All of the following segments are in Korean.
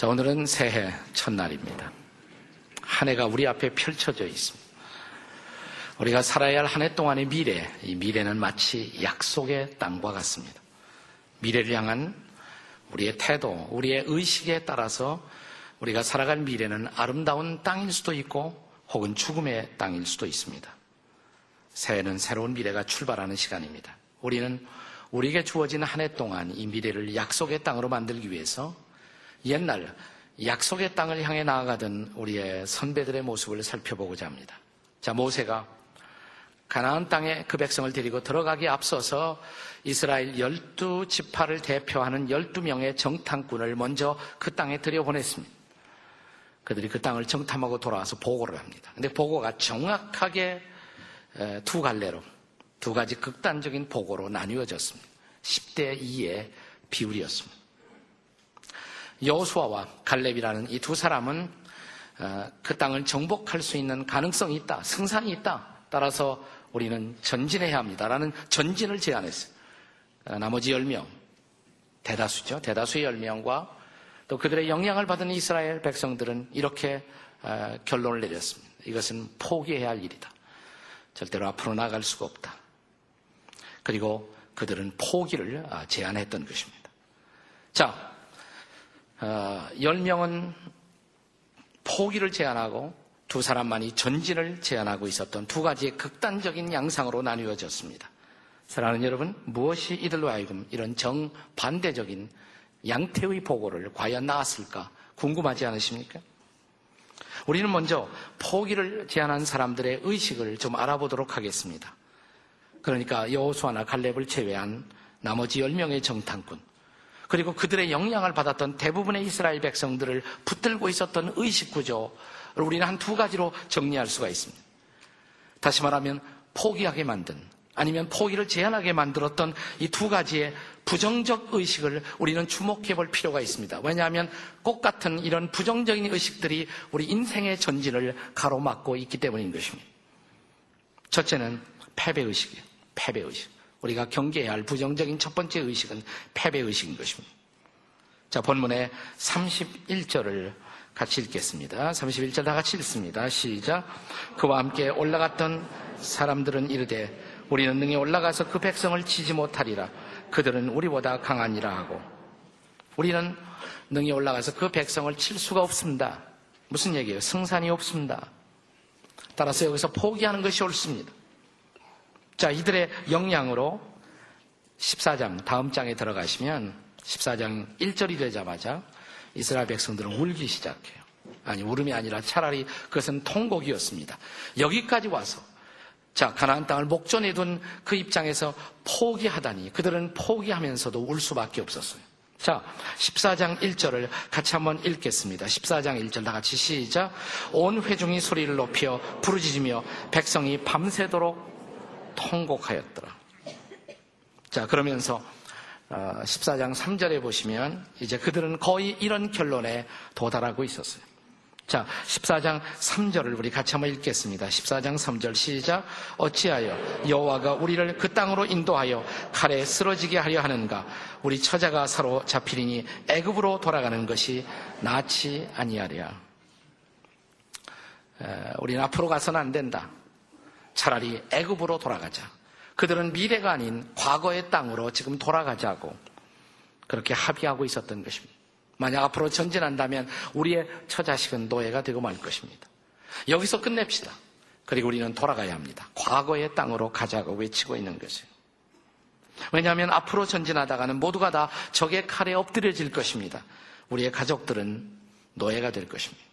자, 오늘은 새해 첫날입니다. 한 해가 우리 앞에 펼쳐져 있습니다. 우리가 살아야 할 한 해 동안의 미래, 이 미래는 마치 약속의 땅과 같습니다. 미래를 향한 우리의 태도, 우리의 의식에 따라서 우리가 살아갈 미래는 아름다운 땅일 수도 있고 혹은 죽음의 땅일 수도 있습니다. 새해는 새로운 미래가 출발하는 시간입니다. 우리는 우리에게 주어진 한 해 동안 이 미래를 약속의 땅으로 만들기 위해서 옛날 약속의 땅을 향해 나아가던 우리의 선배들의 모습을 살펴보고자 합니다. 자, 모세가 가나안 땅에 그 백성을 데리고 들어가기 앞서서 이스라엘 열두 지파를 대표하는 열두 명의 정탐꾼을 먼저 그 땅에 들여보냈습니다. 그들이 그 땅을 정탐하고 돌아와서 보고를 합니다. 근데 보고가 정확하게 두 갈래로 두 가지 극단적인 보고로 나뉘어졌습니다. 10대 2의 비율이었습니다. 여호수아와 갈렙이라는 이 두 사람은 어, 그 땅을 정복할 수 있는 가능성이 있다, 승산이 있다. 따라서 우리는 전진해야 합니다라는 전진을 제안했어요. 어, 나머지 10명, 대다수죠. 대다수의 10명과 또 그들의 영향을 받은 이스라엘 백성들은 이렇게 어, 결론을 내렸습니다. 이것은 포기해야 할 일이다. 절대로 앞으로 나갈 수가 없다. 그리고 그들은 포기를 제안했던 것입니다. 자, 어, 10명은 포기를 제안하고 두 사람만이 전진을 제안하고 있었던 두 가지의 극단적인 양상으로 나뉘어졌습니다. 사랑하는 여러분, 무엇이 이들로 하여금 이런 정반대적인 양태의 보고를 과연 나왔을까 궁금하지 않으십니까? 우리는 먼저 포기를 제안한 사람들의 의식을 좀 알아보도록 하겠습니다. 그러니까 여호수아나 갈렙을 제외한 나머지 10명의 정탐꾼 그리고 그들의 영향을 받았던 대부분의 이스라엘 백성들을 붙들고 있었던 의식 구조를 우리는 한 두 가지로 정리할 수가 있습니다. 다시 말하면 포기하게 만든 아니면 포기를 제한하게 만들었던 이 두 가지의 부정적 의식을 우리는 주목해 볼 필요가 있습니다. 왜냐하면 꽃 같은 이런 부정적인 의식들이 우리 인생의 전진을 가로막고 있기 때문인 것입니다. 첫째는 패배의식이에요. 패배의식. 우리가 경계해야 할 부정적인 첫 번째 의식은 패배의식인 것입니다. 자, 본문의 31절을 같이 읽겠습니다. 31절 다 같이 읽습니다. 시작. 그와 함께 올라갔던 사람들은 이르되 우리는 능히 올라가서 그 백성을 치지 못하리라. 그들은 우리보다 강하니라 하고 우리는 능히 올라가서 그 백성을 칠 수가 없습니다. 무슨 얘기예요? 승산이 없습니다. 따라서 여기서 포기하는 것이 옳습니다. 자, 이들의 영향으로 14장, 다음 장에 들어가시면 14장 1절이 되자마자 이스라엘 백성들은 울기 시작해요. 아니, 울음이 아니라 차라리 그것은 통곡이었습니다. 여기까지 와서 자, 가나안 땅을 목전에 둔 그 입장에서 포기하다니 그들은 포기하면서도 울 수밖에 없었어요. 자, 14장 1절을 같이 한번 읽겠습니다. 14장 1절 다 같이 시작. 온 회중이 소리를 높여 부르짖으며 백성이 밤새도록 통곡하였더라. 자, 그러면서 14장 어, 3절에 보시면 이제 그들은 거의 이런 결론에 도달하고 있었어요. 자, 14장 3절을 우리 같이 한번 읽겠습니다. 14장 3절 시작. 어찌하여 여호와가 우리를 그 땅으로 인도하여 칼에 쓰러지게 하려 하는가? 우리 처자가 사로 잡히리니 애굽으로 돌아가는 것이 낫지 아니하랴. 우리는 앞으로 가서는 안 된다. 차라리 애굽으로 돌아가자. 그들은 미래가 아닌 과거의 땅으로 지금 돌아가자고 그렇게 합의하고 있었던 것입니다. 만약 앞으로 전진한다면 우리의 처자식은 노예가 되고 말 것입니다. 여기서 끝냅시다. 그리고 우리는 돌아가야 합니다. 과거의 땅으로 가자고 외치고 있는 것이에요. 왜냐하면 앞으로 전진하다가는 모두가 다 적의 칼에 엎드려질 것입니다. 우리의 가족들은 노예가 될 것입니다.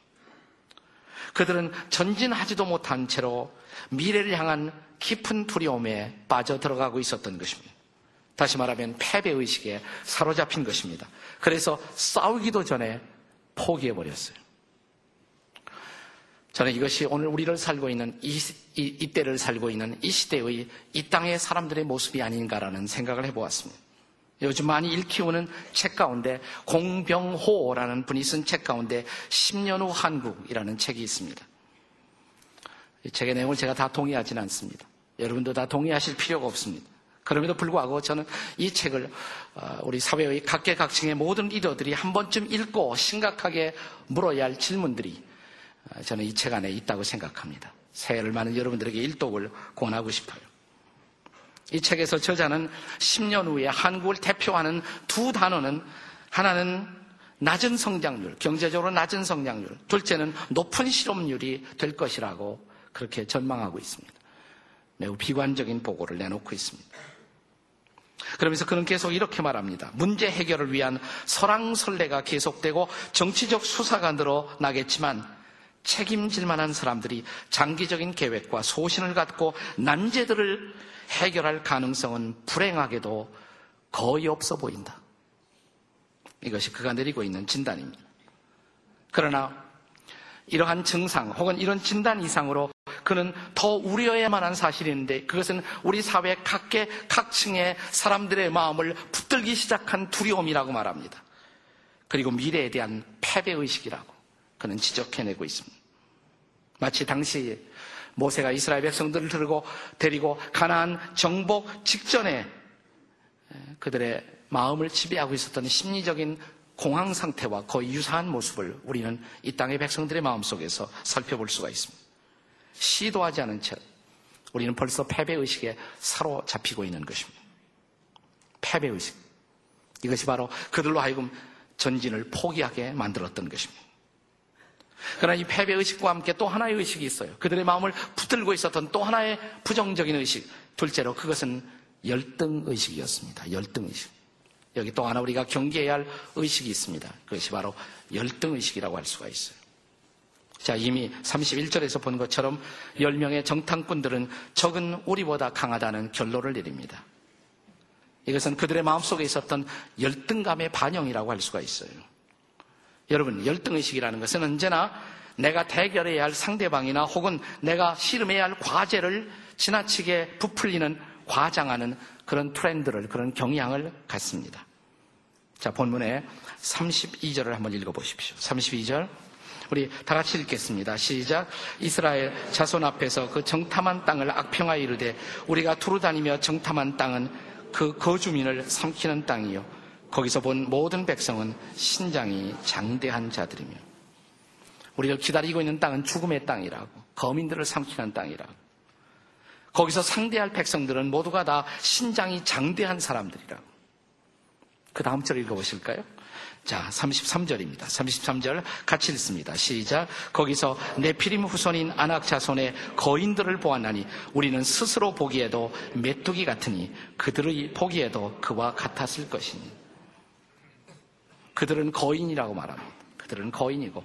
그들은 전진하지도 못한 채로 미래를 향한 깊은 두려움에 빠져 들어가고 있었던 것입니다. 다시 말하면 패배의식에 사로잡힌 것입니다. 그래서 싸우기도 전에 포기해버렸어요. 저는 이것이 오늘 우리를 살고 있는 이, 이, 이 때를 살고 있는 이 시대의 이 땅의 사람들의 모습이 아닌가라는 생각을 해보았습니다. 요즘 많이 읽히오는 책 가운데 공병호라는 분이 쓴 책 가운데 10년 후 한국이라는 책이 있습니다. 이 책의 내용을 제가 다 동의하지는 않습니다. 여러분도 다 동의하실 필요가 없습니다. 그럼에도 불구하고 저는 이 책을 어, 우리 사회의 각계각층의 모든 리더들이 한 번쯤 읽고 심각하게 물어야 할 질문들이 어, 저는 이 책 안에 있다고 생각합니다. 새해를 많은 여러분들에게 일독을 권하고 싶어요. 이 책에서 저자는 10년 후에 한국을 대표하는 두 단어는 하나는 낮은 성장률, 경제적으로 낮은 성장률, 둘째는 높은 실업률이 될 것이라고 그렇게 전망하고 있습니다. 매우 비관적인 보고를 내놓고 있습니다. 그러면서 그는 계속 이렇게 말합니다. 문제 해결을 위한 설랑설레가 계속되고 정치적 수사가 늘어나겠지만 책임질 만한 사람들이 장기적인 계획과 소신을 갖고 난제들을 해결할 가능성은 불행하게도 거의 없어 보인다. 이것이 그가 내리고 있는 진단입니다. 그러나 이러한 증상 혹은 이런 진단 이상으로 그는 더 우려해야 만한 사실인데 그것은 우리 사회 각계 각층의 사람들의 마음을 붙들기 시작한 두려움이라고 말합니다. 그리고 미래에 대한 패배의식이라고 그는 지적해내고 있습니다. 마치 당시 모세가 이스라엘 백성들을 들고 데리고 가나안 정복 직전에 그들의 마음을 지배하고 있었던 심리적인 공황 상태와 거의 유사한 모습을 우리는 이 땅의 백성들의 마음 속에서 살펴볼 수가 있습니다. 시도하지 않은 채 우리는 벌써 패배의식에 사로잡히고 있는 것입니다. 패배의식. 이것이 바로 그들로 하여금 전진을 포기하게 만들었던 것입니다. 그러나 이 패배의식과 함께 또 하나의 의식이 있어요. 그들의 마음을 붙들고 있었던 또 하나의 부정적인 의식. 둘째로 그것은 열등의식이었습니다. 열등의식. 여기 또 하나 우리가 경계해야 할 의식이 있습니다. 그것이 바로 열등의식이라고 할 수가 있어요. 자, 이미 31절에서 본 것처럼 10명의 정탐꾼들은 적은 우리보다 강하다는 결론을 내립니다. 이것은 그들의 마음속에 있었던 열등감의 반영이라고 할 수가 있어요. 여러분, 열등의식이라는 것은 언제나 내가 대결해야 할 상대방이나 혹은 내가 씨름해야 할 과제를 지나치게 부풀리는 과장하는 그런 트렌드를, 그런 경향을 갖습니다. 자, 본문에 32절을 한번 읽어보십시오. 32절. 우리 다 같이 읽겠습니다. 시작. 이스라엘 자손 앞에서 그 정탐한 땅을 악평하여 이르되 우리가 두루 다니며 정탐한 땅은 그 거주민을 삼키는 땅이요. 거기서 본 모든 백성은 신장이 장대한 자들이며 우리가 기다리고 있는 땅은 죽음의 땅이라고 거민들을 삼키는 땅이라고 거기서 상대할 백성들은 모두가 다 신장이 장대한 사람들이라고 그 다음 절 읽어보실까요? 자, 33절입니다. 33절 같이 읽습니다. 시작. 거기서 네피림 후손인 안악 자손의 거인들을 보았나니 우리는 스스로 보기에도 메뚜기 같으니 그들의 보기에도 그와 같았을 것이니. 그들은 거인이라고 말합니다. 그들은 거인이고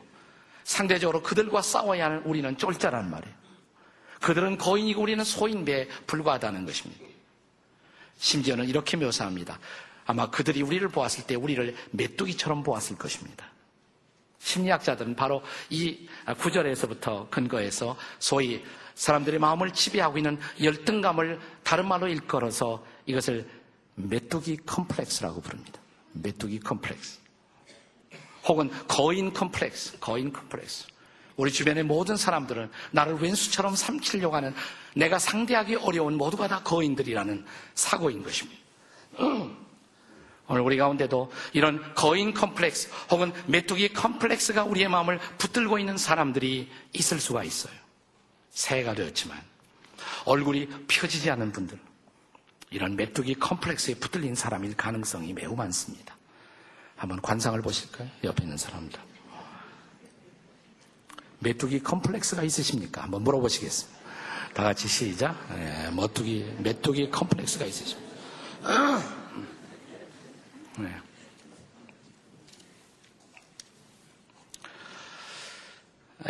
상대적으로 그들과 싸워야 하는 우리는 쫄자란 말이에요. 그들은 거인이고 우리는 소인배에 불과하다는 것입니다. 심지어는 이렇게 묘사합니다. 아마 그들이 우리를 보았을 때 우리를 메뚜기처럼 보았을 것입니다. 심리학자들은 바로 이 구절에서부터 근거해서 소위 사람들의 마음을 지배하고 있는 열등감을 다른 말로 일컬어서 이것을 메뚜기 컴플렉스라고 부릅니다. 메뚜기 컴플렉스. 혹은 거인 컴플렉스, 거인 컴플렉스. 우리 주변의 모든 사람들은 나를 원수처럼 삼키려고 하는 내가 상대하기 어려운 모두가 다 거인들이라는 사고인 것입니다. 오늘 우리 가운데도 이런 거인 컴플렉스 혹은 메뚜기 컴플렉스가 우리의 마음을 붙들고 있는 사람들이 있을 수가 있어요. 새해가 되었지만 얼굴이 펴지지 않는 분들 이런 메뚜기 컴플렉스에 붙들린 사람일 가능성이 매우 많습니다. 한번 관상을 보실까요? 옆에 있는 사람들. 메뚜기 컴플렉스가 있으십니까? 한번 물어보시겠습니다. 다 같이 시작. 네, 메뚜기, 메뚜기 컴플렉스가 있으십니까? 네.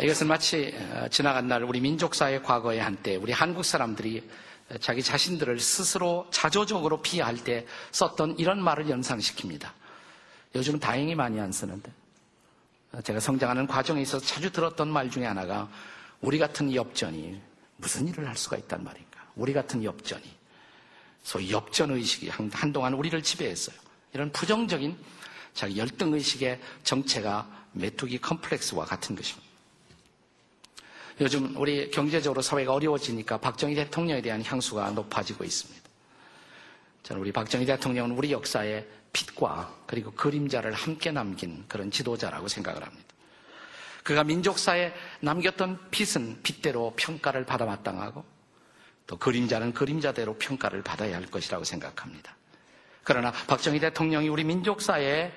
이것은 마치 어, 지나간 날 우리 민족사의 과거의 한때 우리 한국 사람들이 자기 자신들을 스스로 자조적으로 비하할 때 썼던 이런 말을 연상시킵니다. 요즘은 다행히 많이 안 쓰는데 제가 성장하는 과정에 있어서 자주 들었던 말 중에 하나가 우리 같은 엽전이 무슨 일을 할 수가 있단 말인가. 우리 같은 엽전이. 소위 엽전의식이 한동안 우리를 지배했어요. 이런 부정적인 자기 열등의식의 정체가 메뚜기 컴플렉스와 같은 것입니다. 요즘 우리 경제적으로 사회가 어려워지니까 박정희 대통령에 대한 향수가 높아지고 있습니다. 저는 우리 박정희 대통령은 우리 역사의 빛과 그리고 그림자를 함께 남긴 그런 지도자라고 생각을 합니다. 그가 민족사에 남겼던 빛은 빛대로 평가를 받아 마땅하고 또 그림자는 그림자대로 평가를 받아야 할 것이라고 생각합니다. 그러나 박정희 대통령이 우리 민족사에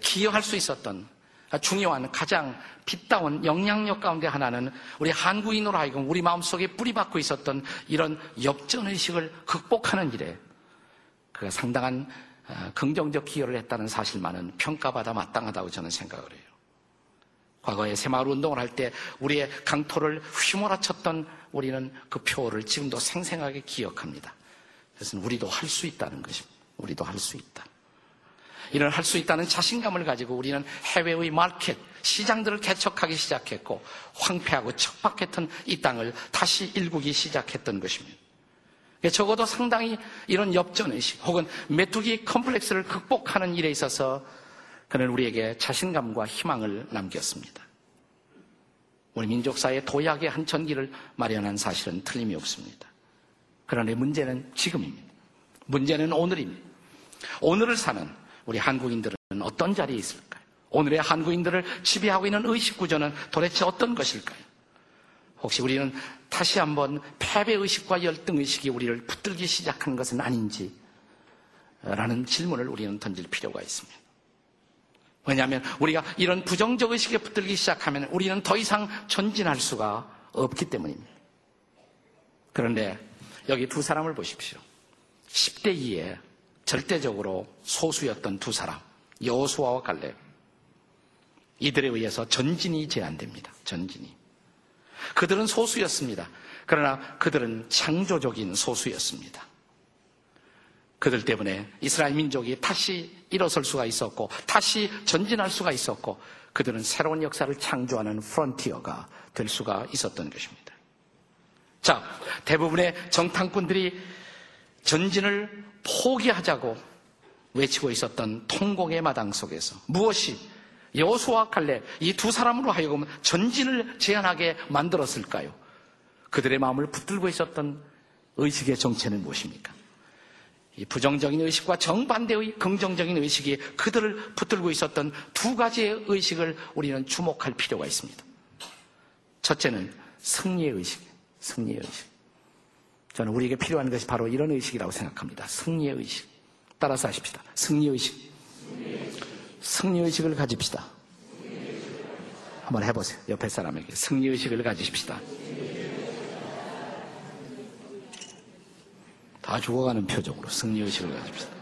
기여할 수 있었던 중요한 가장 빛다운 영향력 가운데 하나는 우리 한국인으로 하여금 우리 마음속에 뿌리박고 있었던 이런 역전의식을 극복하는 일에 그가 상당한 긍정적 기여를 했다는 사실만은 평가받아 마땅하다고 저는 생각을 해요. 과거에 새마을 운동을 할 때 우리의 강토를 휘몰아쳤던 우리는 그 표를 지금도 생생하게 기억합니다. 그래서 우리도 할 수 있다는 것입니다. 우리도 할 수 있다. 이런 할 수 있다는 자신감을 가지고 우리는 해외의 마켓, 시장들을 개척하기 시작했고 황폐하고 척박했던 이 땅을 다시 일구기 시작했던 것입니다. 적어도 상당히 이런 엽전의식 혹은 메뚜기 컴플렉스를 극복하는 일에 있어서 그는 우리에게 자신감과 희망을 남겼습니다. 우리 민족사의 도약의 한 전기를 마련한 사실은 틀림이 없습니다. 그러나 문제는 지금입니다. 문제는 오늘입니다. 오늘을 사는 우리 한국인들은 어떤 자리에 있을까요? 오늘의 한국인들을 지배하고 있는 의식 구조는 도대체 어떤 것일까요? 혹시 우리는 다시 한번 패배의식과 열등의식이 우리를 붙들기 시작하는 것은 아닌지? 라는 질문을 우리는 던질 필요가 있습니다. 왜냐하면 우리가 이런 부정적 의식에 붙들기 시작하면 우리는 더 이상 전진할 수가 없기 때문입니다. 그런데 여기 두 사람을 보십시오. 10대 2에 절대적으로 소수였던 두 사람, 여호수아와 갈렙. 이들에 의해서 전진이 제한됩니다. 전진이. 그들은 소수였습니다. 그러나 그들은 창조적인 소수였습니다. 그들 때문에 이스라엘 민족이 다시 일어설 수가 있었고, 다시 전진할 수가 있었고, 그들은 새로운 역사를 창조하는 프론티어가 될 수가 있었던 것입니다. 자, 대부분의 정탐꾼들이 전진을 포기하자고 외치고 있었던 통곡의 마당 속에서 무엇이 여호수와 갈렙 이 두 사람으로 하여금 전진을 제한하게 만들었을까요? 그들의 마음을 붙들고 있었던 의식의 정체는 무엇입니까? 이 부정적인 의식과 정반대의 긍정적인 의식이 그들을 붙들고 있었던 두 가지의 의식을 우리는 주목할 필요가 있습니다. 첫째는 승리의 의식, 승리의 의식. 저는 우리에게 필요한 것이 바로 이런 의식이라고 생각합니다. 승리의 의식. 따라서 하십시다. 승리의 의식. 승리의식 을 가집시다. 한번 해보세요. 옆에 사람에게 승리의식을 가지십시다. 다 죽어가는 표정으로 승리의식을 가집시다.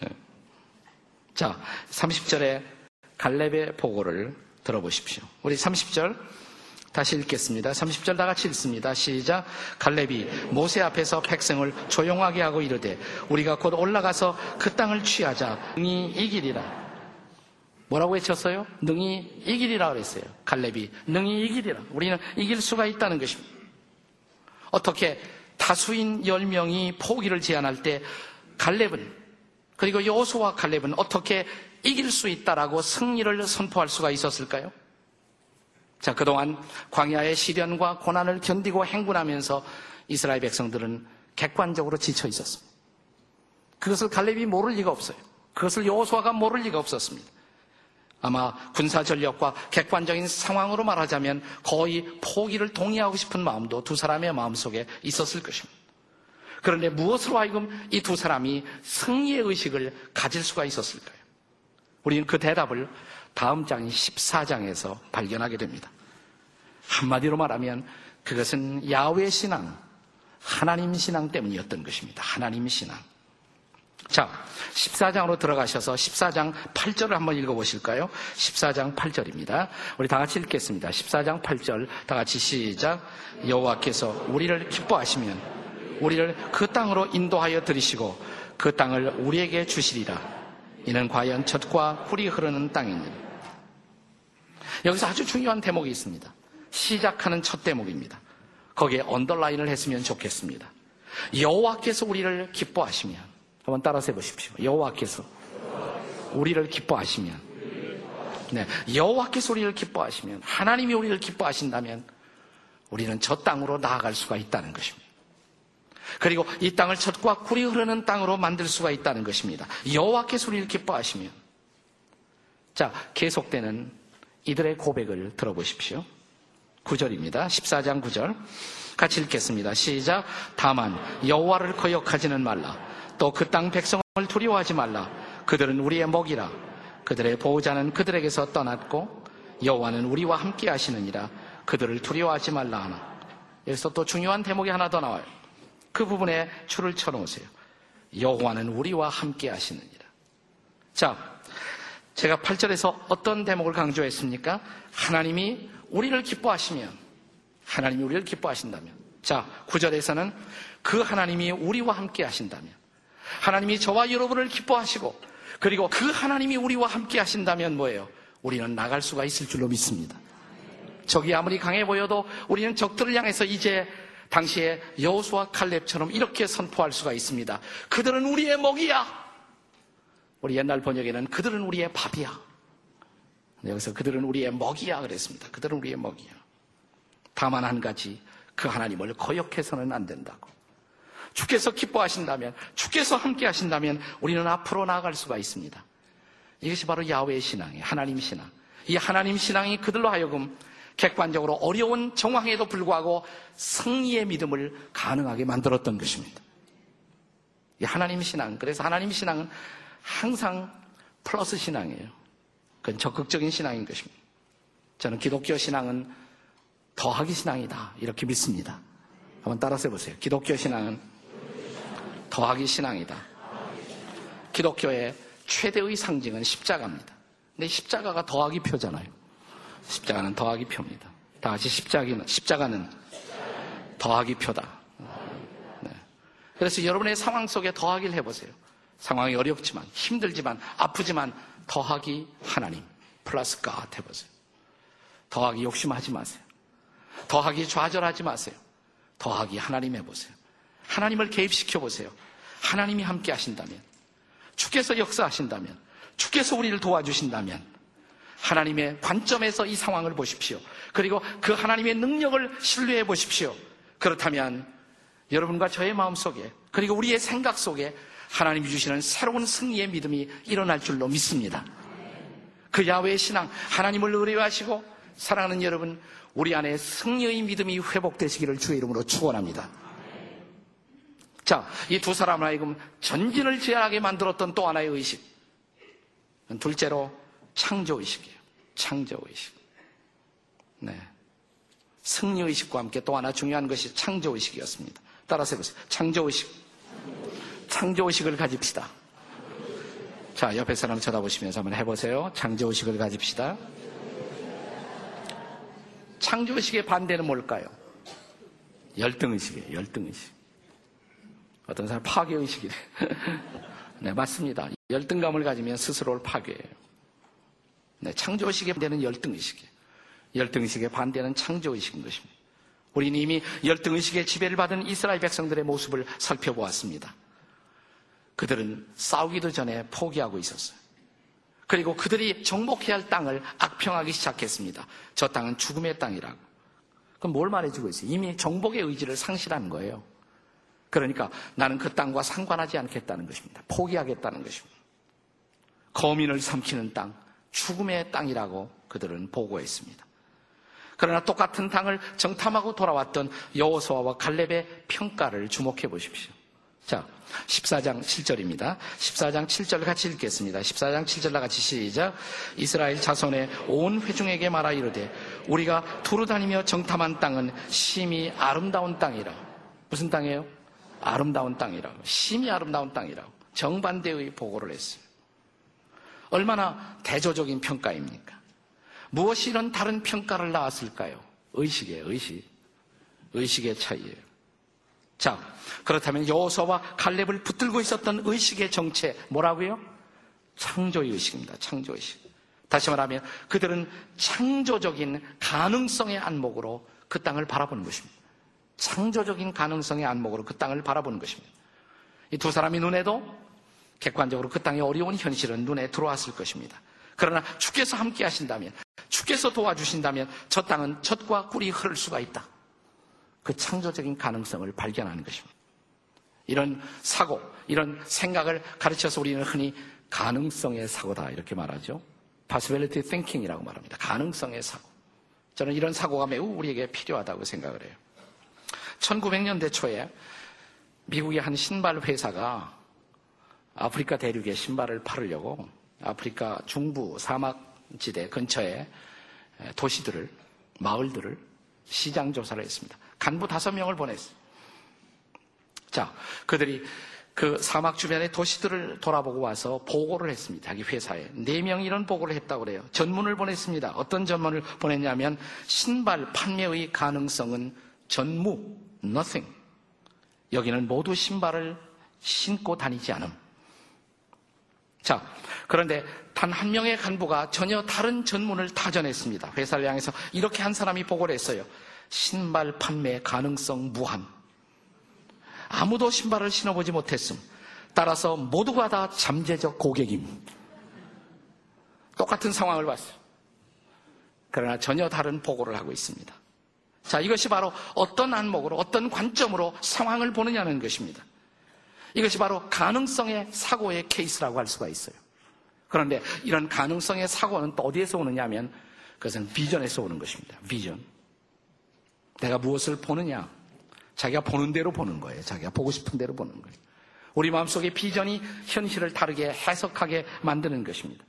네. 자, 30절에 갈렙의 보고를 들어보십시오. 우리 30절 다시 읽겠습니다. 30절 다 같이 읽습니다. 시작. 갈렙이 모세 앞에서 백성을 조용하게 하고 이르되 우리가 곧 올라가서 그 땅을 취하자 능히 이기리라. 뭐라고 외쳤어요? 능히 이기리라 그랬어요. 갈렙이 능히 이기리라. 우리는 이길 수가 있다는 것입니다. 어떻게 다수인 10명이 포기를 제안할 때 갈렙은 그리고 여호수와 갈렙은 어떻게 이길 수 있다라고 승리를 선포할 수가 있었을까요? 자, 그동안 광야의 시련과 고난을 견디고 행군하면서 이스라엘 백성들은 객관적으로 지쳐 있었습니다. 그것을 갈렙이 모를 리가 없어요. 그것을 여호수아가 모를 리가 없었습니다. 아마 군사 전력과 객관적인 상황으로 말하자면 거의 포기를 동의하고 싶은 마음도 두 사람의 마음속에 있었을 것입니다. 그런데 무엇으로 하여금 이 두 사람이 승리의 의식을 가질 수가 있었을까요? 우리는 그 대답을 다음 장인 14장에서 발견하게 됩니다. 한마디로 말하면 그것은 야외 신앙, 하나님 신앙 때문이었던 것입니다. 하나님 신앙. 자, 14장으로 들어가셔서 14장 8절을 한번 읽어보실까요? 14장 8절입니다. 우리 다 같이 읽겠습니다. 14장 8절 다 같이 시작. 여호와께서 우리를 기뻐하시면 우리를 그 땅으로 인도하여 들이시고 그 땅을 우리에게 주시리라. 이는 과연 젖과 꿀이 흐르는 땅이니라. 여기서 아주 중요한 대목이 있습니다. 시작하는 첫 대목입니다. 거기에 언더라인을 했으면 좋겠습니다. 여호와께서 우리를 기뻐하시면 한번 따라서 해보십시오. 여호와께서 우리를 기뻐하시면 네, 여호와께서 우리를 기뻐하시면 하나님이 우리를 기뻐하신다면 우리는 저 땅으로 나아갈 수가 있다는 것입니다. 그리고 이 땅을 젖과 꿀이 흐르는 땅으로 만들 수가 있다는 것입니다. 여호와께서 우리를 기뻐하시면 자 계속되는 이들의 고백을 들어보십시오. 9절입니다. 14장 9절 같이 읽겠습니다. 시작 다만 여호와를 거역하지는 말라 또 그 땅 백성을 두려워하지 말라 그들은 우리의 먹이라 그들의 보호자는 그들에게서 떠났고 여호와는 우리와 함께 하시느니라 그들을 두려워하지 말라 하나 여기서 또 중요한 대목이 하나 더 나와요. 그 부분에 줄을 쳐놓으세요. 여호와는 우리와 함께 하시느니라. 자, 제가 8절에서 어떤 대목을 강조했습니까? 하나님이 우리를 기뻐하시면, 하나님이 우리를 기뻐하신다면, 자, 9절에서는 그 하나님이 우리와 함께 하신다면, 하나님이 저와 여러분을 기뻐하시고, 그리고 그 하나님이 우리와 함께 하신다면 뭐예요? 우리는 나갈 수가 있을 줄로 믿습니다. 적이 아무리 강해 보여도 우리는 적들을 향해서 이제 당시에 여호수와 칼렙처럼 이렇게 선포할 수가 있습니다. 그들은 우리의 먹이야. 우리 옛날 번역에는 그들은 우리의 밥이야. 여기서 그들은 우리의 먹이야 그랬습니다. 그들은 우리의 먹이야. 다만 한 가지 그 하나님을 거역해서는 안 된다고. 주께서 기뻐하신다면, 주께서 함께 하신다면 우리는 앞으로 나아갈 수가 있습니다. 이것이 바로 야외의 신앙이에요. 하나님 신앙. 이 하나님 신앙이 그들로 하여금 객관적으로 어려운 정황에도 불구하고 승리의 믿음을 가능하게 만들었던 것입니다. 이 하나님 신앙. 그래서 하나님 신앙은 항상 플러스 신앙이에요. 그건 적극적인 신앙인 것입니다. 저는 기독교 신앙은 더하기 신앙이다. 이렇게 믿습니다. 한번 따라서 해보세요. 기독교 신앙은 더하기 신앙이다. 기독교의 최대의 상징은 십자가입니다. 근데 십자가가 더하기 표잖아요. 십자가는 더하기 표입니다. 다 같이 십자가는, 십자가는 더하기 표다. 네. 그래서 여러분의 상황 속에 더하기를 해보세요. 상황이 어렵지만, 힘들지만, 아프지만, 더하기 하나님, 플러스 가 해보세요. 더하기 욕심하지 마세요. 더하기 좌절하지 마세요. 더하기 하나님 해보세요. 하나님을 개입시켜 보세요. 하나님이 함께 하신다면, 주께서 역사하신다면, 주께서 우리를 도와주신다면, 하나님의 관점에서 이 상황을 보십시오. 그리고 그 하나님의 능력을 신뢰해 보십시오. 그렇다면 여러분과 저의 마음 속에 그리고 우리의 생각 속에 하나님이 주시는 새로운 승리의 믿음이 일어날 줄로 믿습니다. 그 야외의 신앙, 하나님을 의뢰하시고 사랑하는 여러분, 우리 안에 승리의 믿음이 회복되시기를 주의 이름으로 축원합니다. 자, 이 두 사람을 하여금 전진을 제한하게 만들었던 또 하나의 의식. 둘째로 창조의식이에요. 창조의식. 네. 승리의식과 함께 또 하나 중요한 것이 창조의식이었습니다. 따라서 해보세요. 창조의식. 창조의식을 가집시다. 자, 옆에 사람 쳐다보시면서 한번 해보세요. 창조의식을 가집시다. 창조의식의 반대는 뭘까요? 열등의식이에요. 열등의식. 어떤 사람 파괴의식이래. 네, 맞습니다. 열등감을 가지면 스스로를 파괴해요. 네, 창조의식에 반대는 열등의식이에요. 열등의식의 반대는 창조의식인 것입니다. 우리는 이미 열등의식의 지배를 받은 이스라엘 백성들의 모습을 살펴보았습니다. 그들은 싸우기도 전에 포기하고 있었어요. 그리고 그들이 정복해야 할 땅을 악평하기 시작했습니다. 저 땅은 죽음의 땅이라고. 그럼 뭘 말해주고 있어요? 이미 정복의 의지를 상실한 거예요. 그러니까 나는 그 땅과 상관하지 않겠다는 것입니다. 포기하겠다는 것입니다. 거민을 삼키는 땅, 죽음의 땅이라고 그들은 보고했습니다. 그러나 똑같은 땅을 정탐하고 돌아왔던 여호수아와 갈렙의 평가를 주목해 보십시오. 자, 14장 7절입니다. 14장 7절 같이 읽겠습니다. 14장 7절과 같이 시작. 이스라엘 자손의 온 회중에게 말하 이르되 우리가 두루 다니며 정탐한 땅은 심히 아름다운 땅이라. 무슨 땅이에요? 아름다운 땅이라고. 심히 아름다운 땅이라고. 정반대의 보고를 했어요. 얼마나 대조적인 평가입니까? 무엇이 이런 다른 평가를 낳았을까요? 의식이에요, 의식. 의식의 차이예요. 자, 그렇다면 여호수아와 갈렙을 붙들고 있었던 의식의 정체 뭐라고요? 창조의 의식입니다. 창조의 의식. 다시 말하면 그들은 창조적인 가능성의 안목으로 그 땅을 바라보는 것입니다. 창조적인 가능성의 안목으로 그 땅을 바라보는 것입니다. 이 두 사람이 눈에도 객관적으로 그 땅의 어려운 현실은 눈에 들어왔을 것입니다. 그러나 주께서 함께 하신다면, 주께서 도와주신다면 저 땅은 젖과 꿀이 흐를 수가 있다. 그 창조적인 가능성을 발견하는 것입니다. 이런 사고, 이런 생각을 가르쳐서 우리는 흔히 가능성의 사고다 이렇게 말하죠. possibility thinking이라고 말합니다. 가능성의 사고. 저는 이런 사고가 매우 우리에게 필요하다고 생각을 해요. 1900년대 초에 미국의 한 신발 회사가 아프리카 대륙에 신발을 팔으려고 아프리카 중부 사막 지대 근처에 도시들을, 마을들을 시장 조사를 했습니다. 간부 다섯 명을 보냈어요. 자, 그들이 그 사막 주변의 도시들을 돌아보고 와서 보고를 했습니다. 자기 회사에. 네 명이 이런 보고를 했다고 그래요. 전문을 보냈습니다. 어떤 전문을 보냈냐면 신발 판매의 가능성은 전무, nothing. 여기는 모두 신발을 신고 다니지 않음. 자, 그런데 단 한 명의 간부가 전혀 다른 전문을 타전했습니다. 회사를 향해서 이렇게 한 사람이 보고를 했어요. 신발 판매 가능성 무한. 아무도 신발을 신어보지 못했음. 따라서 모두가 다 잠재적 고객임. 똑같은 상황을 봤어요. 그러나 전혀 다른 보고를 하고 있습니다. 자, 이것이 바로 어떤 안목으로, 어떤 관점으로 상황을 보느냐는 것입니다. 이것이 바로 가능성의 사고의 케이스라고 할 수가 있어요. 그런데 이런 가능성의 사고는 또 어디에서 오느냐 하면 그것은 비전에서 오는 것입니다. 비전. 내가 무엇을 보느냐. 자기가 보는 대로 보는 거예요. 자기가 보고 싶은 대로 보는 거예요. 우리 마음속에 비전이 현실을 다르게 해석하게 만드는 것입니다.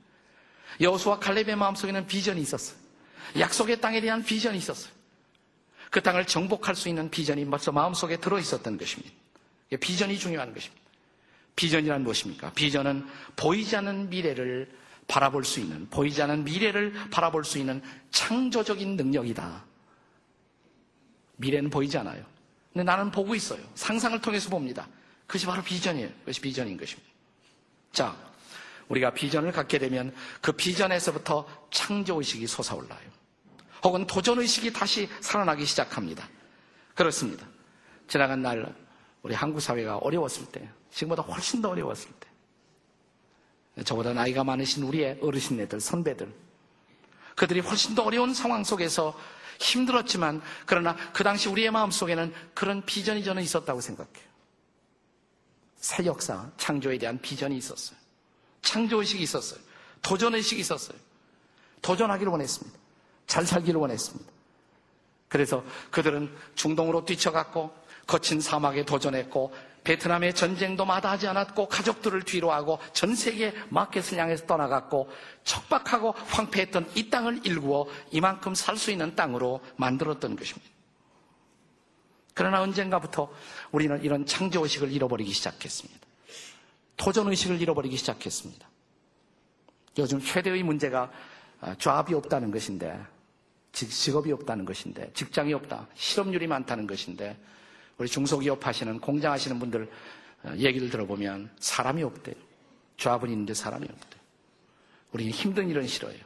여수와 칼렙의 마음속에는 비전이 있었어요. 약속의 땅에 대한 비전이 있었어요. 그 땅을 정복할 수 있는 비전이 벌써 마음속에 들어 있었던 것입니다. 비전이 중요한 것입니다. 비전이란 무엇입니까? 비전은 보이지 않는 미래를 바라볼 수 있는, 보이지 않는 미래를 바라볼 수 있는 창조적인 능력이다. 미래는 보이지 않아요. 근데 나는 보고 있어요. 상상을 통해서 봅니다. 그것이 바로 비전이에요. 그것이 비전인 것입니다. 자, 우리가 비전을 갖게 되면 그 비전에서부터 창조의식이 솟아올라요. 혹은 도전의식이 다시 살아나기 시작합니다. 그렇습니다. 지나간 날 우리 한국 사회가 어려웠을 때, 지금보다 훨씬 더 어려웠을 때, 저보다 나이가 많으신 우리의 어르신네들, 선배들, 그들이 훨씬 더 어려운 상황 속에서 힘들었지만 그러나 그 당시 우리의 마음속에는 그런 비전이 저는 있었다고 생각해요. 새 역사, 창조에 대한 비전이 있었어요. 창조의식이 있었어요. 도전의식이 있었어요. 도전하기를 원했습니다. 잘 살기를 원했습니다. 그래서 그들은 중동으로 뛰쳐갔고 거친 사막에 도전했고 베트남의 전쟁도 마다하지 않았고 가족들을 뒤로하고 전 세계 마켓을 향해서 떠나갔고 척박하고 황폐했던 이 땅을 일구어 이만큼 살 수 있는 땅으로 만들었던 것입니다. 그러나 언젠가부터 우리는 이런 창조의식을 잃어버리기 시작했습니다. 도전의식을 잃어버리기 시작했습니다. 요즘 최대의 문제가 좌합이 없다는 것인데 직업이 없다는 것인데 직장이 없다. 실업률이 많다는 것인데 우리 중소기업 하시는 공장 하시는 분들 어, 얘기를 들어보면 사람이 없대요. 조합은 있는데 사람이 없대요. 우리는 힘든 일은 싫어요.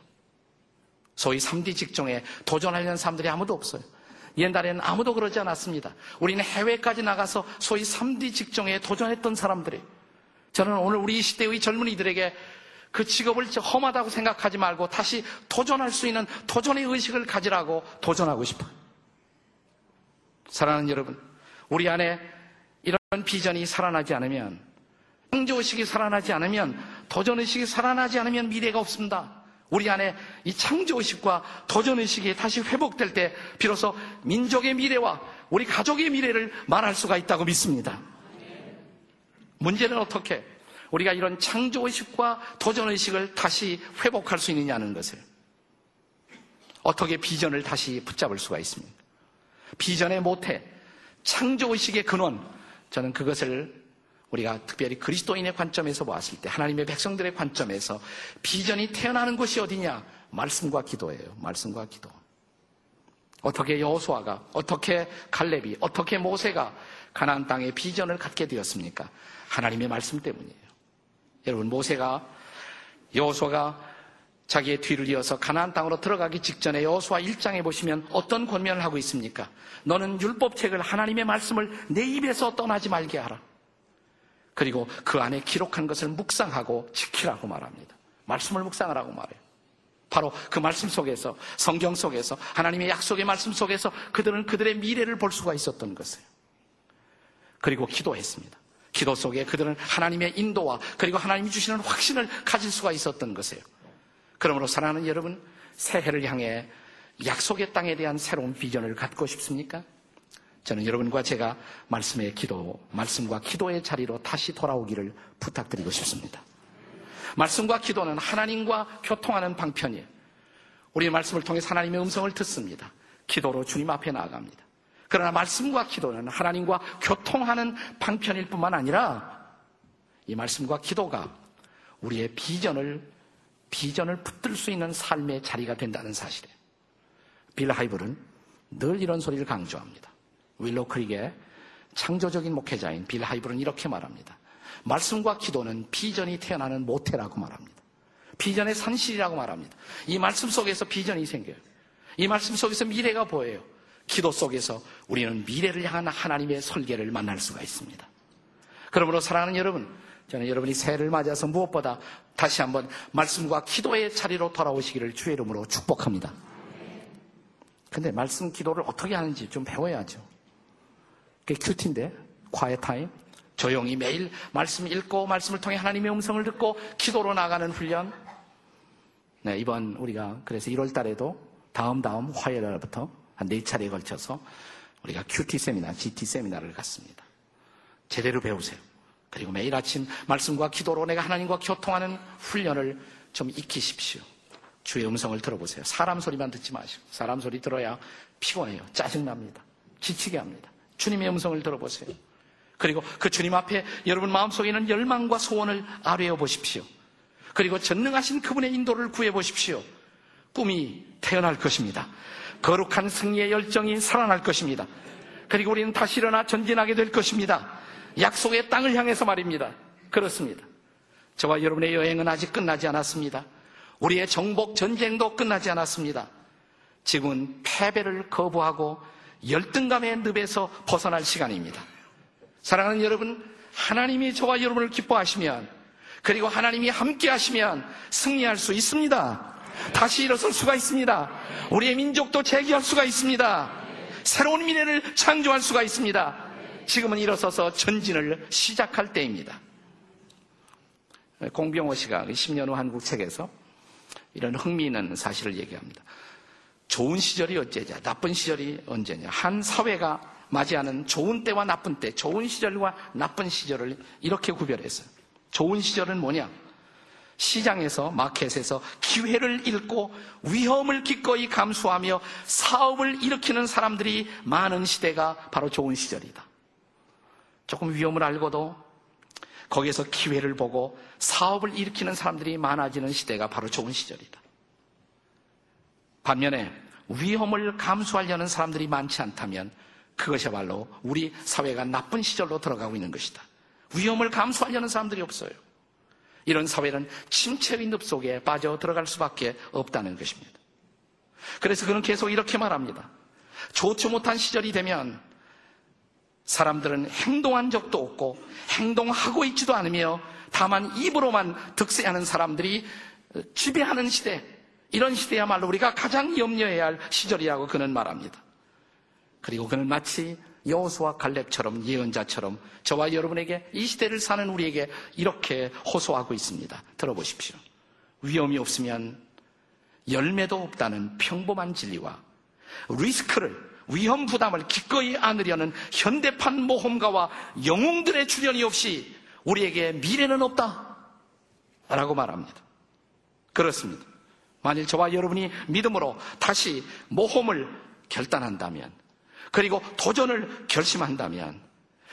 소위 3D 직종에 도전하려는 사람들이 아무도 없어요. 옛날에는 아무도 그러지 않았습니다. 우리는 해외까지 나가서 소위 3D 직종에 도전했던 사람들이 저는 오늘 우리 시대의 젊은이들에게 그 직업을 험하다고 생각하지 말고 다시 도전할 수 있는 도전의 의식을 가지라고 도전하고 싶어요. 사랑하는 여러분, 우리 안에 이런 비전이 살아나지 않으면, 창조의식이 살아나지 않으면, 도전의식이 살아나지 않으면 미래가 없습니다. 우리 안에 이 창조의식과 도전의식이 다시 회복될 때 비로소 민족의 미래와 우리 가족의 미래를 말할 수가 있다고 믿습니다. 문제는 어떻게 우리가 이런 창조의식과 도전의식을 다시 회복할 수 있느냐는 것을 어떻게 비전을 다시 붙잡을 수가 있습니까? 비전의 모태, 창조의식의 근원, 저는 그것을 우리가 특별히 그리스도인의 관점에서 보았을 때 하나님의 백성들의 관점에서 비전이 태어나는 곳이 어디냐? 말씀과 기도예요. 말씀과 기도. 어떻게 여호수아가 어떻게 칼렙이 어떻게 모세가 가나안 땅의 비전을 갖게 되었습니까? 하나님의 말씀 때문이에요. 여러분 모세가 여호수아가 자기의 뒤를 이어서 가나안 땅으로 들어가기 직전에 여호수아 1장에 보시면 어떤 권면을 하고 있습니까? 너는 율법책을 하나님의 말씀을 내 입에서 떠나지 말게 하라. 그리고 그 안에 기록한 것을 묵상하고 지키라고 말합니다. 말씀을 묵상하라고 말해요. 바로 그 말씀 속에서 성경 속에서 하나님의 약속의 말씀 속에서 그들은 그들의 미래를 볼 수가 있었던 것이에요. 그리고 기도했습니다. 기도 속에 그들은 하나님의 인도와 그리고 하나님이 주시는 확신을 가질 수가 있었던 것이에요. 그러므로 사랑하는 여러분, 새해를 향해 약속의 땅에 대한 새로운 비전을 갖고 싶습니까? 저는 여러분과 제가 말씀의 기도, 말씀과 기도의 자리로 다시 돌아오기를 부탁드리고 싶습니다. 말씀과 기도는 하나님과 교통하는 방편이에요. 우리 말씀을 통해 하나님의 음성을 듣습니다. 기도로 주님 앞에 나아갑니다. 그러나 말씀과 기도는 하나님과 교통하는 방편일 뿐만 아니라 이 말씀과 기도가 우리의 비전을 비전을 붙들 수 있는 삶의 자리가 된다는 사실이에요. 빌 하이블은 늘 이런 소리를 강조합니다. 윌로 크릭의 창조적인 목회자인 빌 하이블은 이렇게 말합니다. 말씀과 기도는 비전이 태어나는 모태라고 말합니다. 비전의 산실이라고 말합니다. 이 말씀 속에서 비전이 생겨요. 이 말씀 속에서 미래가 보여요. 기도 속에서 우리는 미래를 향한 하나님의 설계를 만날 수가 있습니다. 그러므로 사랑하는 여러분, 저는 여러분이 새해를 맞아서 무엇보다 다시 한번 말씀과 기도의 자리로 돌아오시기를 주의 이름으로 축복합니다. 근데 말씀 기도를 어떻게 하는지 좀 배워야죠. 그게 큐티인데, 과외 타임. 조용히 매일 말씀 읽고 말씀을 통해 하나님의 음성을 듣고 기도로 나가는 훈련. 네, 이번 우리가 그래서 1월 달에도 다음 다음 화요일 날부터 한 네 차례에 걸쳐서 우리가 큐티 세미나, GT 세미나를 갔습니다. 제대로 배우세요. 그리고 매일 아침 말씀과 기도로 내가 하나님과 교통하는 훈련을 좀 익히십시오. 주의 음성을 들어보세요. 사람 소리만 듣지 마시고 사람 소리 들어야 피곤해요. 짜증납니다. 지치게 합니다. 주님의 음성을 들어보세요. 그리고 그 주님 앞에 여러분 마음속에 있는 열망과 소원을 아뢰어 보십시오. 그리고 전능하신 그분의 인도를 구해 보십시오. 꿈이 태어날 것입니다. 거룩한 승리의 열정이 살아날 것입니다. 그리고 우리는 다시 일어나 전진하게 될 것입니다. 약속의 땅을 향해서 말입니다. 그렇습니다. 저와 여러분의 여행은 아직 끝나지 않았습니다. 우리의 정복 전쟁도 끝나지 않았습니다. 지금은 패배를 거부하고 열등감의 늪에서 벗어날 시간입니다. 사랑하는 여러분, 하나님이 저와 여러분을 기뻐하시면 그리고 하나님이 함께 하시면 승리할 수 있습니다. 다시 일어설 수가 있습니다. 우리의 민족도 재기할 수가 있습니다. 새로운 미래를 창조할 수가 있습니다. 지금은 일어서서 전진을 시작할 때입니다. 공병호 씨가 10년 후 한국 책에서 이런 흥미있는 사실을 얘기합니다. 좋은 시절이 어째냐, 나쁜 시절이 언제냐. 한 사회가 맞이하는 좋은 때와 나쁜 때, 좋은 시절과 나쁜 시절을 이렇게 구별했어요. 좋은 시절은 뭐냐? 시장에서, 마켓에서 기회를 잃고 위험을 기꺼이 감수하며 사업을 일으키는 사람들이 많은 시대가 바로 좋은 시절이다. 조금 위험을 알고도 거기에서 기회를 보고 사업을 일으키는 사람들이 많아지는 시대가 바로 좋은 시절이다. 반면에 위험을 감수하려는 사람들이 많지 않다면 그것이야말로 우리 사회가 나쁜 시절로 들어가고 있는 것이다. 위험을 감수하려는 사람들이 없어요. 이런 사회는 침체의 늪 속에 빠져 들어갈 수밖에 없다는 것입니다. 그래서 그는 계속 이렇게 말합니다. 좋지 못한 시절이 되면 사람들은 행동한 적도 없고 행동하고 있지도 않으며 다만 입으로만 득세하는 사람들이 지배하는 시대, 이런 시대야말로 우리가 가장 염려해야 할 시절이라고 그는 말합니다. 그리고 그는 마치 여호수와 갈렙처럼 예언자처럼 저와 여러분에게 이 시대를 사는 우리에게 이렇게 호소하고 있습니다. 들어보십시오. 위험이 없으면 열매도 없다는 평범한 진리와 리스크를 위험 부담을 기꺼이 안으려는 현대판 모험가와 영웅들의 출연이 없이 우리에게 미래는 없다. 라고 말합니다. 그렇습니다. 만일 저와 여러분이 믿음으로 다시 모험을 결단한다면, 그리고 도전을 결심한다면,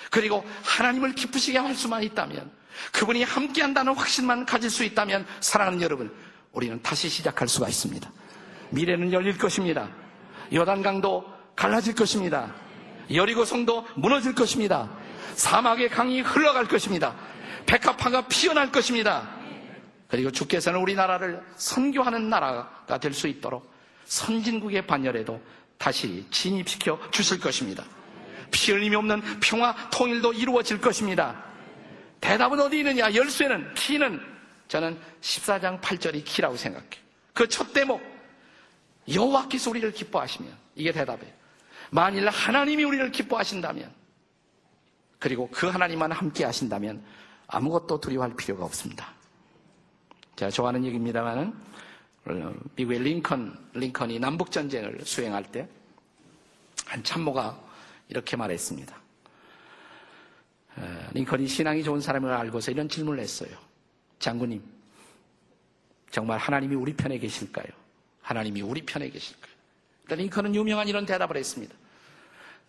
그리고 하나님을 기쁘시게 할 수만 있다면, 그분이 함께 한다는 확신만 가질 수 있다면, 사랑하는 여러분, 우리는 다시 시작할 수가 있습니다. 미래는 열릴 것입니다. 여단강도 갈라질 것입니다. 여리고 성도 무너질 것입니다. 사막의 강이 흘러갈 것입니다. 백합화가 피어날 것입니다. 그리고 주께서는 우리나라를 선교하는 나라가 될 수 있도록 선진국의 반열에도 다시 진입시켜 주실 것입니다. 피 흘림이 없는 평화 통일도 이루어질 것입니다. 대답은 어디 있느냐? 열쇠는 키는 저는 14장 8절이 키라고 생각해요. 그 첫 대목 여호와께서 우리를 기뻐하시면 이게 대답이에요. 만일 하나님이 우리를 기뻐하신다면 그리고 그 하나님만 함께 하신다면 아무것도 두려워할 필요가 없습니다. 제가 좋아하는 얘기입니다만은 어, 미국의 링컨 링컨이 남북 전쟁을 수행할 때 한 참모가 이렇게 말했습니다. 에, 링컨이 신앙이 좋은 사람을 알고서 이런 질문을 했어요. 장군님, 정말 하나님이 우리 편에 계실까요? 하나님이 우리 편에 계실까요? 그러니까 링컨은 유명한 이런 대답을 했습니다.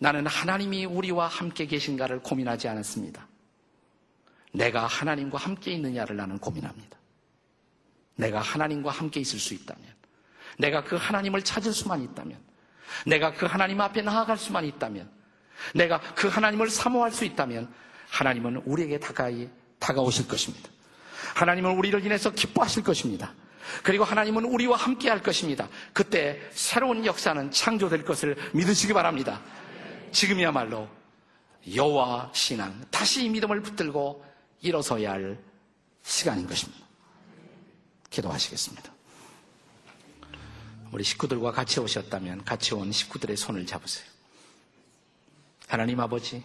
나는 하나님이 우리와 함께 계신가를 고민하지 않았습니다. 내가 하나님과 함께 있느냐를 나는 고민합니다. 내가 하나님과 함께 있을 수 있다면, 내가 그 하나님을 찾을 수만 있다면, 내가 그 하나님 앞에 나아갈 수만 있다면, 내가 그 하나님을 사모할 수 있다면, 하나님은 우리에게 가까이 다가오실 것입니다. 하나님은 우리를 인해서 기뻐하실 것입니다. 그리고 하나님은 우리와 함께 할 것입니다. 그때 새로운 역사는 창조될 것을 믿으시기 바랍니다. 지금이야말로 여호와 신앙, 다시 이 믿음을 붙들고 일어서야 할 시간인 것입니다. 기도하시겠습니다. 우리 식구들과 같이 오셨다면 같이 온 식구들의 손을 잡으세요. 하나님 아버지,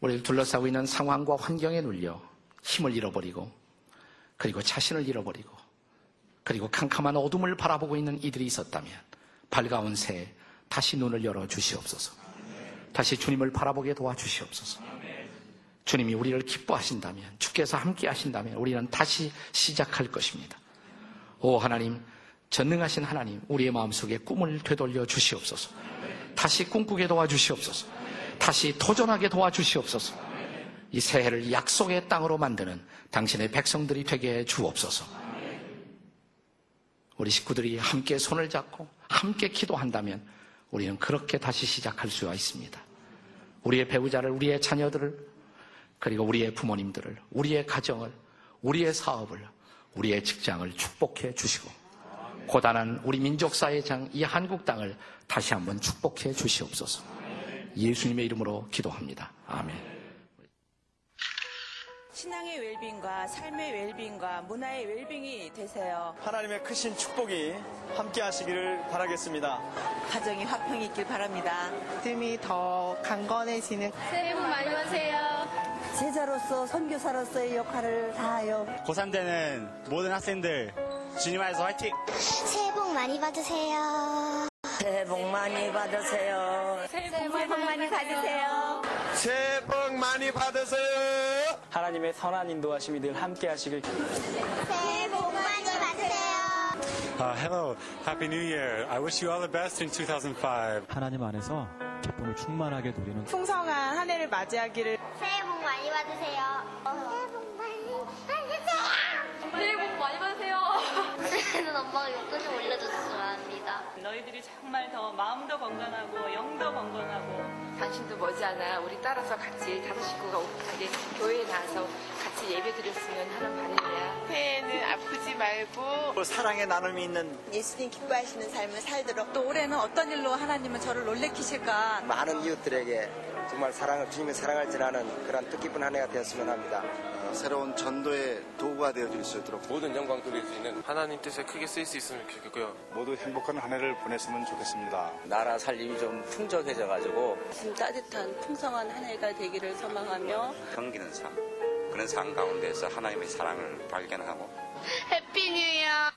우리를 둘러싸고 있는 상황과 환경에 눌려 힘을 잃어버리고 그리고 자신을 잃어버리고 그리고 캄캄한 어둠을 바라보고 있는 이들이 있었다면 밝아온 새해 다시 눈을 열어 주시옵소서. 다시 주님을 바라보게 도와주시옵소서. 주님이 우리를 기뻐하신다면 주께서 함께 하신다면 우리는 다시 시작할 것입니다. 오 하나님 전능하신 하나님 우리의 마음속에 꿈을 되돌려 주시옵소서. 다시 꿈꾸게 도와주시옵소서. 다시 도전하게 도와주시옵소서. 이 새해를 약속의 땅으로 만드는 당신의 백성들이 되게 해 주옵소서. 우리 식구들이 함께 손을 잡고 함께 기도한다면 우리는 그렇게 다시 시작할 수가 있습니다. 우리의 배우자를, 우리의 자녀들을, 그리고 우리의 부모님들을, 우리의 가정을, 우리의 사업을, 우리의 직장을 축복해 주시고, 고단한 우리 민족사의 장, 이 한국 땅을 다시 한번 축복해 주시옵소서. 예수님의 이름으로 기도합니다. 아멘. 신앙의 웰빙과 삶의 웰빙과 문화의 웰빙이 되세요. 하나님의 크신 축복이 함께 하시기를 바라겠습니다. 가정이 화평이 있길 바랍니다. 믿음이 더 강건해지는 새해 복 많이 받으세요. 제자로서 선교사로서의 역할을 다하여 고3 되는 모든 학생들 주님 안에서 화이팅! 새해 복 많이 받으세요. 새해 복 많이 받으세요. 새해 복 많이 받으세요. 새해 복 많이 받으세요. 하나님의 선한 인도하심이 늘 함께 하시길 새해 복 많이 받으세요. Uh, hello, Happy New Year. I wish you all the best in 2005. 하나님 안에서 기쁨을 충만하게 누리는 풍성한 한 해를 맞이하기를 새해 복 많이 받으세요. 새해 복 많이 받으세요. 새해 복 많이 받으세요. 새해는 엄마가 용돈 좀 올려줬으면 합니다. 너희들이 정말 더 마음도 건강하고 영도 건강하고 당신도 머지않아 우리 따라서 같이 다섯 식구가 오붓하게 교회에 나와서 같이 예배 드렸으면 하는 바람이야. 새해에는 아프지 말고 사랑의 나눔이 있는 예수님 기뻐하시는 삶을 살도록 또 올해는 어떤 일로 하나님은 저를 놀래키실까 많은 이웃들에게 정말 사랑을 주님의 사랑을 전하는 그런 뜻깊은 한 해가 되었으면 합니다. 새로운 전도의 도구가 되어줄 수 있도록 모든 영광 돌릴 수 있는 하나님 뜻에 크게 쓰일 수 있으면 좋겠고요. 모두 행복한 한 해를 보냈으면 좋겠습니다. 나라 살림이 좀 풍족해져가지고 따뜻한 풍성한 한 해가 되기를 소망하며 섬기는 삶 그런 삶 가운데서 하나님의 사랑을 발견하고 Happy New Year.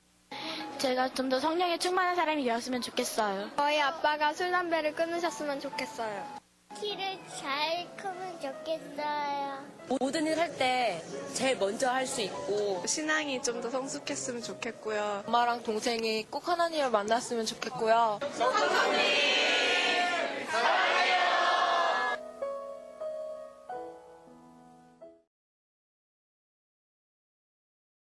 제가 좀 더 성령에 충만한 사람이 되었으면 좋겠어요. 저희 아빠가 술, 담배를 끊으셨으면 좋겠어요. 키를 잘 크면 좋겠어요. 모든 일 할 때 제일 먼저 할 수 있고 신앙이 좀 더 성숙했으면 좋겠고요. 엄마랑 동생이 꼭 하나님을 만났으면 좋겠고요. 사랑합니다.